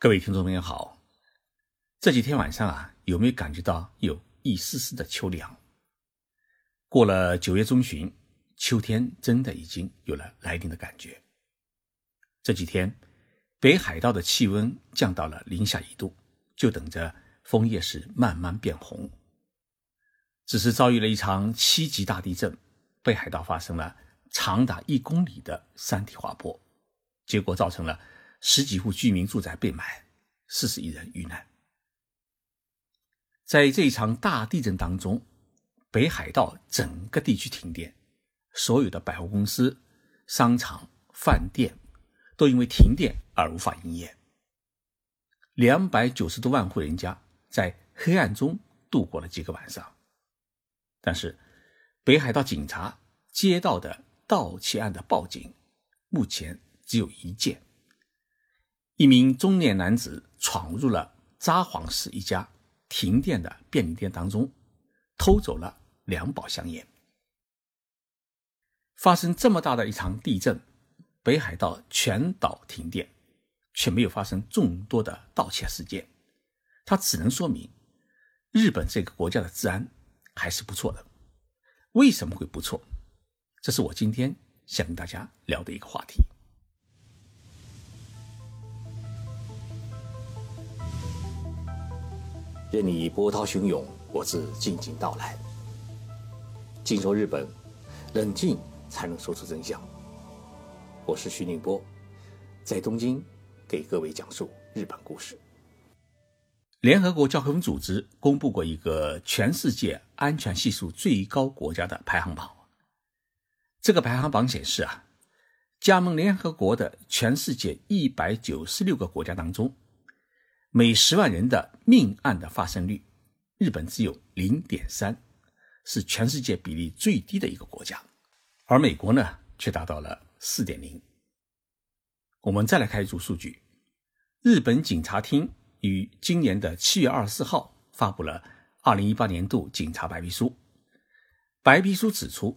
各位听众朋友好，这几天晚上啊，有没有感觉到有一丝丝的秋凉？过了九月中旬，秋天真的已经有了来临的感觉。这几天，北海道的气温降到了零下一度，就等着枫叶是慢慢变红。只是遭遇了一场七级大地震，北海道发生了长达一公里的山体滑坡，结果造成了。十几户居民住宅被埋，四十一人遇难。在这一场大地震当中，北海道整个地区停电，所有的百货公司、商场、饭店都因为停电而无法营业。两百九十多万户人家在黑暗中度过了几个晚上。但是，北海道警察接到的盗窃案的报警，目前只有一件。一名中年男子闯入了札幌市一家停电的便利店当中，偷走了两包香烟。发生这么大的一场地震，北海道全岛停电，却没有发生众多的盗窃事件，它只能说明日本这个国家的治安还是不错的。为什么会不错？这是我今天想跟大家聊的一个话题。任你波涛汹涌，我自静静到来。静说日本，冷静才能说出真相。我是徐宁波，在东京给各位讲述日本故事。联合国教科文组织公布过一个全世界安全系数最高国家的排行榜。这个排行榜显示啊，加盟联合国的全世界一百九十六个国家当中。每十万人的命案的发生率，日本只有零点三，是全世界比例最低的一个国家，而美国呢却达到了四点零。我们再来看一组数据，日本警察厅于今年的七月二十四号发布了二零一八年度警察白皮书。白皮书指出，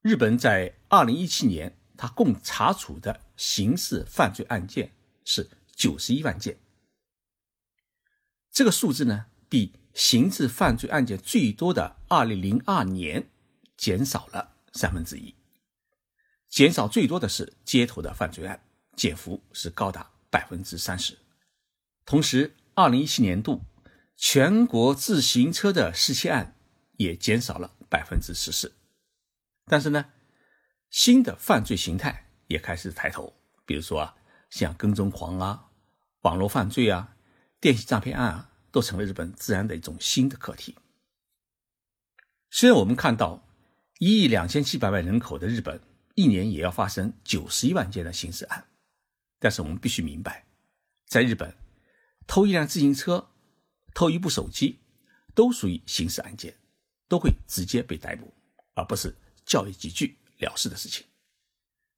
日本在二零一七年，他共查处的刑事犯罪案件是九十一万件。这个数字呢，比刑事犯罪案件最多的2002年减少了三分之一。减少最多的是街头的犯罪案，减幅是高达百分之三十。同时，2017年度全国自行车的失窃案也减少了百分之十四。但是呢，新的犯罪形态也开始抬头，比如说啊，像跟踪狂啊、网络犯罪啊。电信诈骗案啊，都成了日本治安的一种新的课题。虽然我们看到一亿两千七百万人口的日本，一年也要发生九十一万件的刑事案，但是我们必须明白，在日本，偷一辆自行车、偷一部手机，都属于刑事案件，都会直接被逮捕，而不是教育几句了事的事情。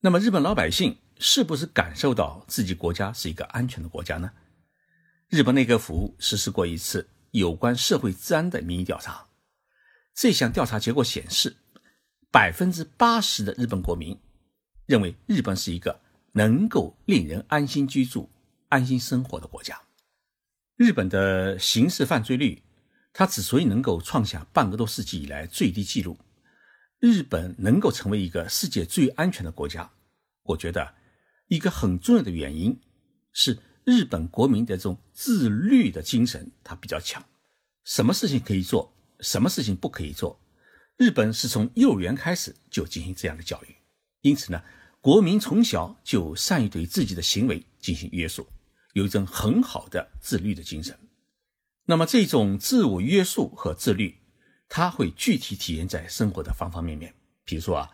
那么，日本老百姓是不是感受到自己国家是一个安全的国家呢？日本内阁府实施过一次有关社会治安的民意调查，这项调查结果显示，百分之八十的日本国民认为日本是一个能够令人安心居住、安心生活的国家。日本的刑事犯罪率，它之所以能够创下半个多世纪以来最低纪录，日本能够成为一个世界最安全的国家，我觉得一个很重要的原因是。日本国民的这种自律的精神，它比较强。什么事情可以做，什么事情不可以做，日本是从幼儿园开始就进行这样的教育。因此呢，国民从小就善于对自己的行为进行约束，有一种很好的自律的精神。那么，这种自我约束和自律，它会具体体现在生活的方方面面。比如说啊，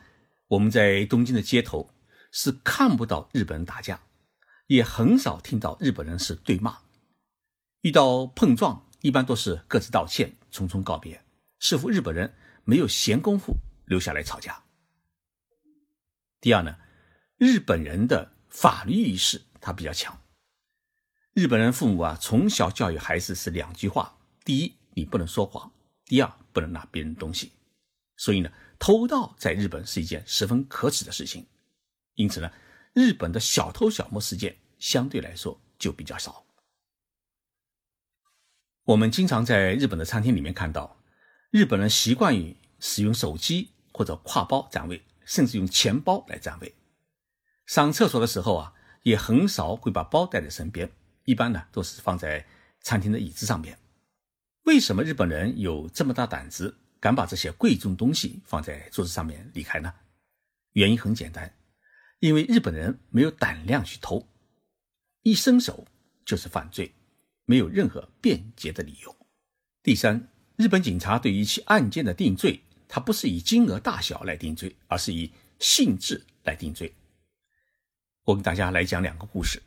我们在东京的街头是看不到日本人打架。也很少听到日本人是对骂，遇到碰撞一般都是各自道歉，匆匆告别，似乎日本人没有闲工夫留下来吵架。第二呢，日本人的法律意识他比较强。日本人父母啊，从小教育孩子是两句话：第一，你不能说谎；第二，不能拿别人东西。所以呢，偷盗在日本是一件十分可耻的事情。因此呢。日本的小偷小摸事件相对来说就比较少。我们经常在日本的餐厅里面看到，日本人习惯于使用手机或者挎包占位，甚至用钱包来占位。上厕所的时候啊，也很少会把包带在身边，一般呢都是放在餐厅的椅子上面。为什么日本人有这么大胆子，敢把这些贵重东西放在桌子上面离开呢？原因很简单，因为日本人没有胆量去偷，一伸手就是犯罪。没有任何便捷的理由。第三，日本警察对于一起案件的定罪，它不是以金额大小来定罪，而是以性质来定罪。我给大家来讲两个故事。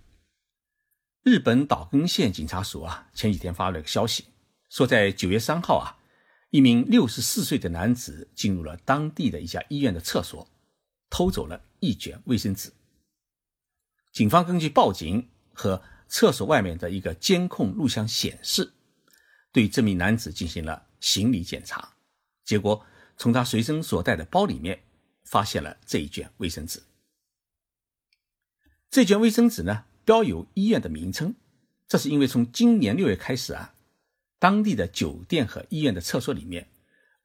日本岛根县警察署啊，前几天发了个消息，说在九月三号啊，一名六十四岁的男子进入了当地的一家医院的厕所，偷走了一卷卫生纸。警方根据报警和厕所外面的一个监控录像显示，对这名男子进行了行李检查，结果从他随身所带的包里面发现了这一卷卫生纸。这卷卫生纸呢，标有医院的名称，这是因为从今年六月开始啊，当地的酒店和医院的厕所里面，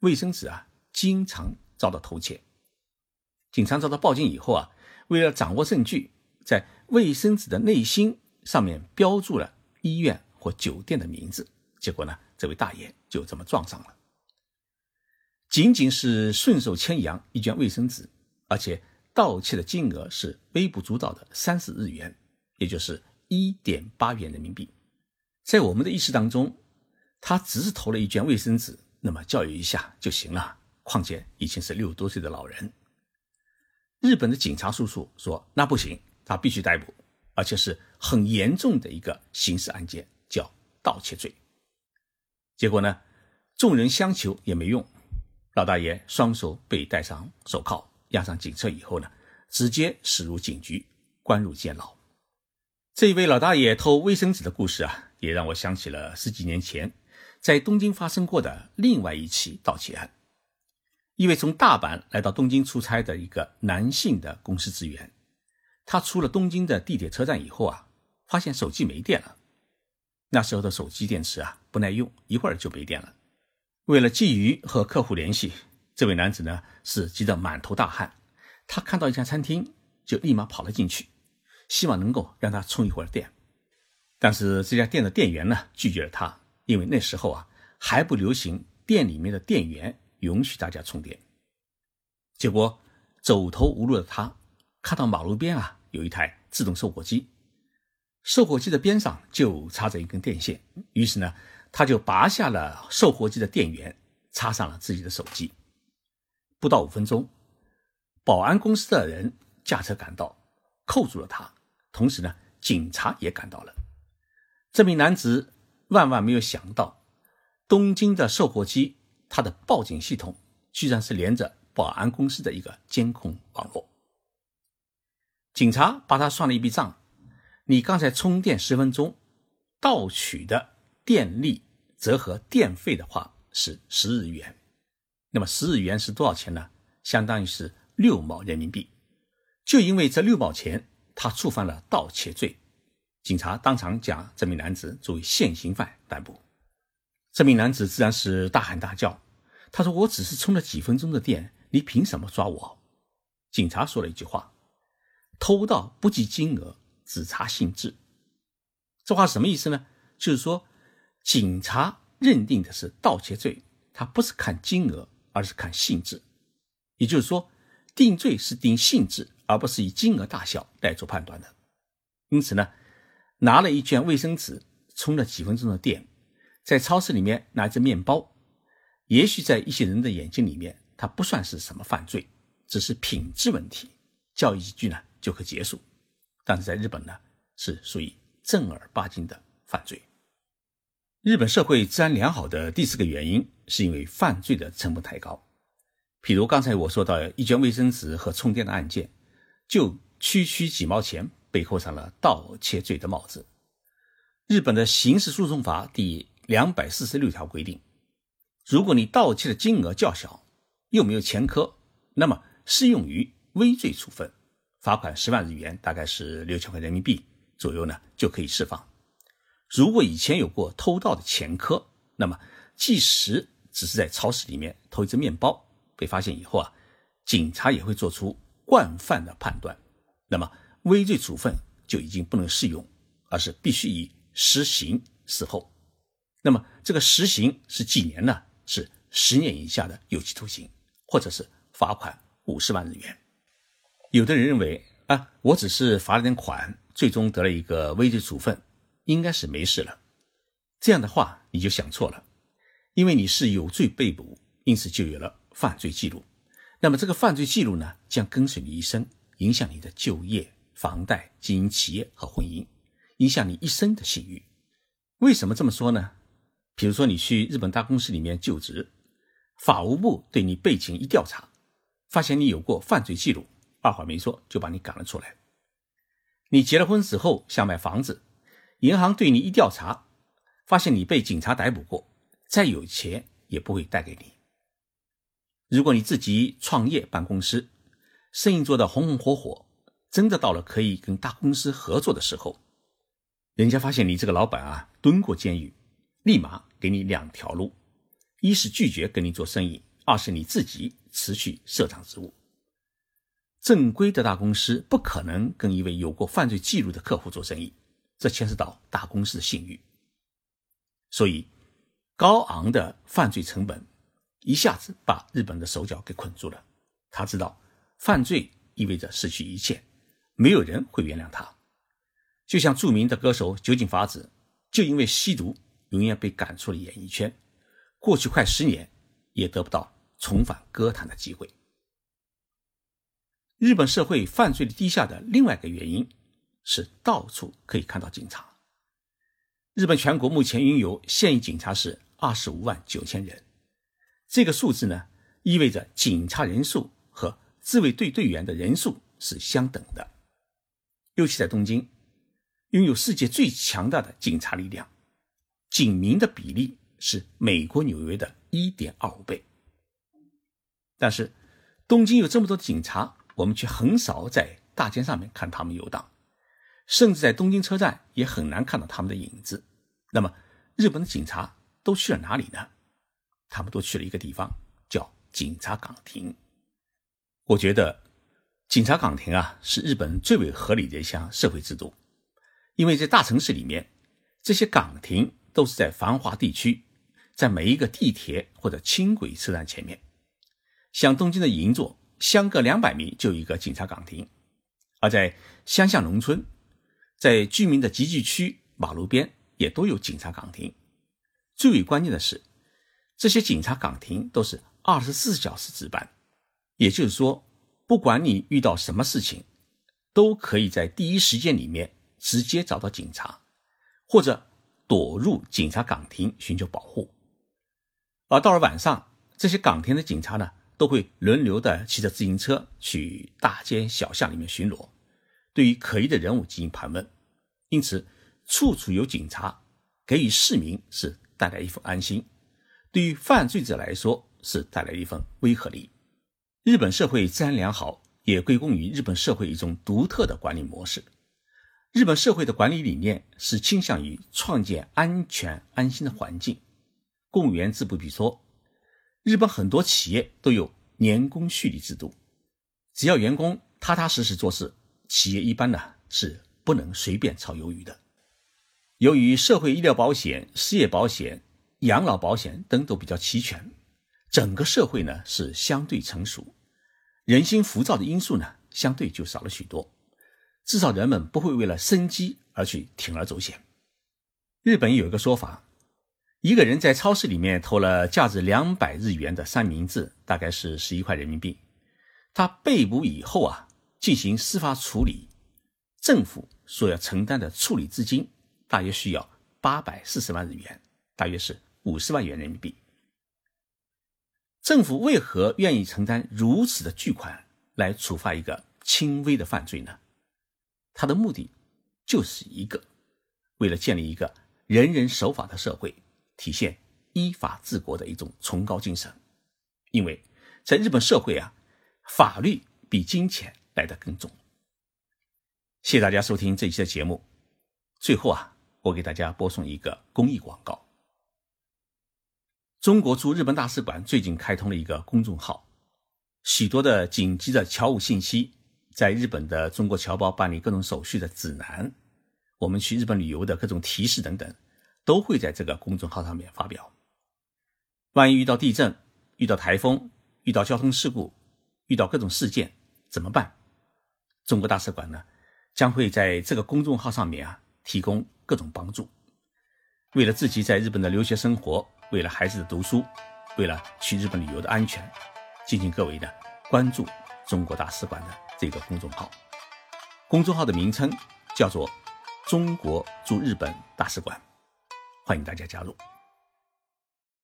卫生纸啊经常遭到偷窃。警察遭到报警以后啊，为了掌握证据，在卫生纸的内心。上面标注了医院或酒店的名字，结果呢，这位大爷就这么撞上了。仅仅是顺手牵羊一卷卫生纸，而且盗窃的金额是微不足道的三十日元，也就是一点八元人民币。在我们的意识当中，他只是偷了一卷卫生纸，那么教育一下就行了。况且已经是六十多岁的老人。日本的警察叔叔说：“那不行，他必须逮捕。”而且是很严重的一个刑事案件，叫盗窃罪。结果呢，众人相求也没用，老大爷双手被戴上手铐，押上警车以后呢，直接驶入警局，关入监牢。这一位老大爷偷卫生纸的故事啊，也让我想起了十几年前在东京发生过的另外一起盗窃案。一位从大阪来到东京出差的一个男性的公司职员。他出了东京的地铁车站以后啊，发现手机没电了。那时候的手机电池啊不耐用，一会儿就没电了。为了急于和客户联系，这位男子呢是急得满头大汗。他看到一家餐厅，就立马跑了进去，希望能够让他充一会儿电。但是这家店的店员呢拒绝了他，因为那时候啊还不流行店里面的店员允许大家充电。结果走投无路的他看到马路边啊。有一台自动售货机，售货机的边上就插着一根电线。于是呢，他就拔下了售货机的电源，插上了自己的手机。不到五分钟，保安公司的人驾车赶到，扣住了他。同时呢，警察也赶到了。这名男子万万没有想到，东京的售货机它的报警系统居然是连着保安公司的一个监控网络。警察把他算了一笔账，你刚才充电十分钟，盗取的电力折合电费的话是十日元，那么十日元是多少钱呢？相当于是六毛人民币。就因为这六毛钱，他触犯了盗窃罪，警察当场将这名男子作为现行犯逮捕。这名男子自然是大喊大叫，他说：“我只是充了几分钟的电，你凭什么抓我？”警察说了一句话。偷盗不计金额，只查性质。这话什么意思呢？就是说，警察认定的是盗窃罪，他不是看金额，而是看性质。也就是说，定罪是定性质，而不是以金额大小来做判断的。因此呢，拿了一卷卫生纸，充了几分钟的电，在超市里面拿着面包，也许在一些人的眼睛里面，它不算是什么犯罪，只是品质问题。教育几句呢？就可结束，但是在日本呢，是属于正儿八经的犯罪。日本社会治安良好的第四个原因，是因为犯罪的成本太高。譬如刚才我说到一卷卫生纸和充电的案件，就区区几毛钱被扣上了盗窃罪的帽子。日本的刑事诉讼法第两百四十六条规定，如果你盗窃的金额较小，又没有前科，那么适用于微罪处分。罚款十万日元，大概是六千块人民币左右呢，就可以释放。如果以前有过偷盗的前科，那么即使只是在超市里面偷一只面包，被发现以后啊，警察也会做出惯犯的判断，那么微罪处分就已经不能适用，而是必须以实刑伺候。那么这个实刑是几年呢？是十年以下的有期徒刑，或者是罚款五十万日元。有的人认为啊，我只是罚了点款，最终得了一个微罪处分。应该是没事了，这样的话你就想错了，因为你是有罪被捕，因此就有了犯罪记录。那么这个犯罪记录呢，将跟随你一生，影响你的就业、房贷、经营企业和婚姻，影响你一生的信誉。为什么这么说呢？比如说你去日本大公司里面就职，法务部对你背景一调查，发现你有过犯罪记录，二话没说就把你赶了出来。你结了婚之后想买房子。银行对你一调查，发现你被警察逮捕过，再有钱也不会贷给你。如果你自己创业办公司，生意做得红红火火，真的到了可以跟大公司合作的时候，人家发现你这个老板啊蹲过监狱，立马给你两条路：一是拒绝跟你做生意，二是你自己辞去社长职务。正规的大公司不可能跟一位有过犯罪记录的客户做生意。这牵涉到大公司的信誉，所以高昂的犯罪成本一下子把日本的手脚给捆住了。他知道犯罪意味着失去一切，没有人会原谅他。就像著名的歌手酒井法子，就因为吸毒，永远被赶出了演艺圈，过去快十年也得不到重返歌坛的机会。日本社会犯罪率低下的另外一个原因。是到处可以看到警察。日本全国目前拥有现役警察是二十五万九千人，这个数字呢，意味着警察人数和自卫队队员的人数是相等的。尤其在东京，拥有世界最强大的警察力量，警民的比例是美国纽约的一点二五倍。但是，东京有这么多警察，我们却很少在大街上面看他们游荡。甚至在东京车站也很难看到他们的影子。那么，日本的警察都去了哪里呢？他们都去了一个地方，叫警察岗亭。我觉得，警察岗亭啊，是日本最为合理的一项社会制度。因为在大城市里面，这些岗亭都是在繁华地区，在每一个地铁或者轻轨车站前面。像东京的银座，相隔两百米就有一个警察岗亭；而在乡下农村，在居民的集聚区马路边也都有警察岗亭。最为关键的是，这些警察岗亭都是二十四小时值班，也就是说，不管你遇到什么事情，都可以在第一时间里面直接找到警察，或者躲入警察岗亭寻求保护。而到了晚上，这些岗亭的警察呢，都会轮流的骑着自行车去大街小巷里面巡逻。对于可疑的人物进行盘问，因此处处有警察，给予市民是带来一份安心；对于犯罪者来说是带来一份威慑力。日本社会治安良好，也归功于日本社会一种独特的管理模式。日本社会的管理理念是倾向于创建安全安心的环境。公务员自不必说，日本很多企业都有年功序列制度，只要员工踏踏实实做事。企业一般呢是不能随便炒鱿鱼的。由于社会医疗保险、失业保险、养老保险等都比较齐全，整个社会呢是相对成熟，人心浮躁的因素呢相对就少了许多。至少人们不会为了生机而去铤而走险。日本有一个说法，一个人在超市里面偷了价值两百日元的三明治，大概是十一块人民币，他被捕以后啊。进行司法处理，政府所要承担的处理资金大约需要八百四十万日元，大约是五十万元人民币。政府为何愿意承担如此的巨款来处罚一个轻微的犯罪呢？他的目的就是一个，为了建立一个人人守法的社会，体现依法治国的一种崇高精神。因为在日本社会啊，法律比金钱。来的更重。谢谢大家收听这一期的节目。最后啊，我给大家播送一个公益广告。中国驻日本大使馆最近开通了一个公众号，许多的紧急的侨务信息，在日本的中国侨胞办理各种手续的指南，我们去日本旅游的各种提示等等，都会在这个公众号上面发表。万一遇到地震、遇到台风、遇到交通事故、遇到各种事件怎么办？中国大使馆呢，将会在这个公众号上面啊提供各种帮助。为了自己在日本的留学生活。为了孩子的读书，为了去日本旅游的安全，敬请各位呢关注中国大使馆的这个公众号。公众号的名称叫做“中国驻日本大使馆”，欢迎大家加入。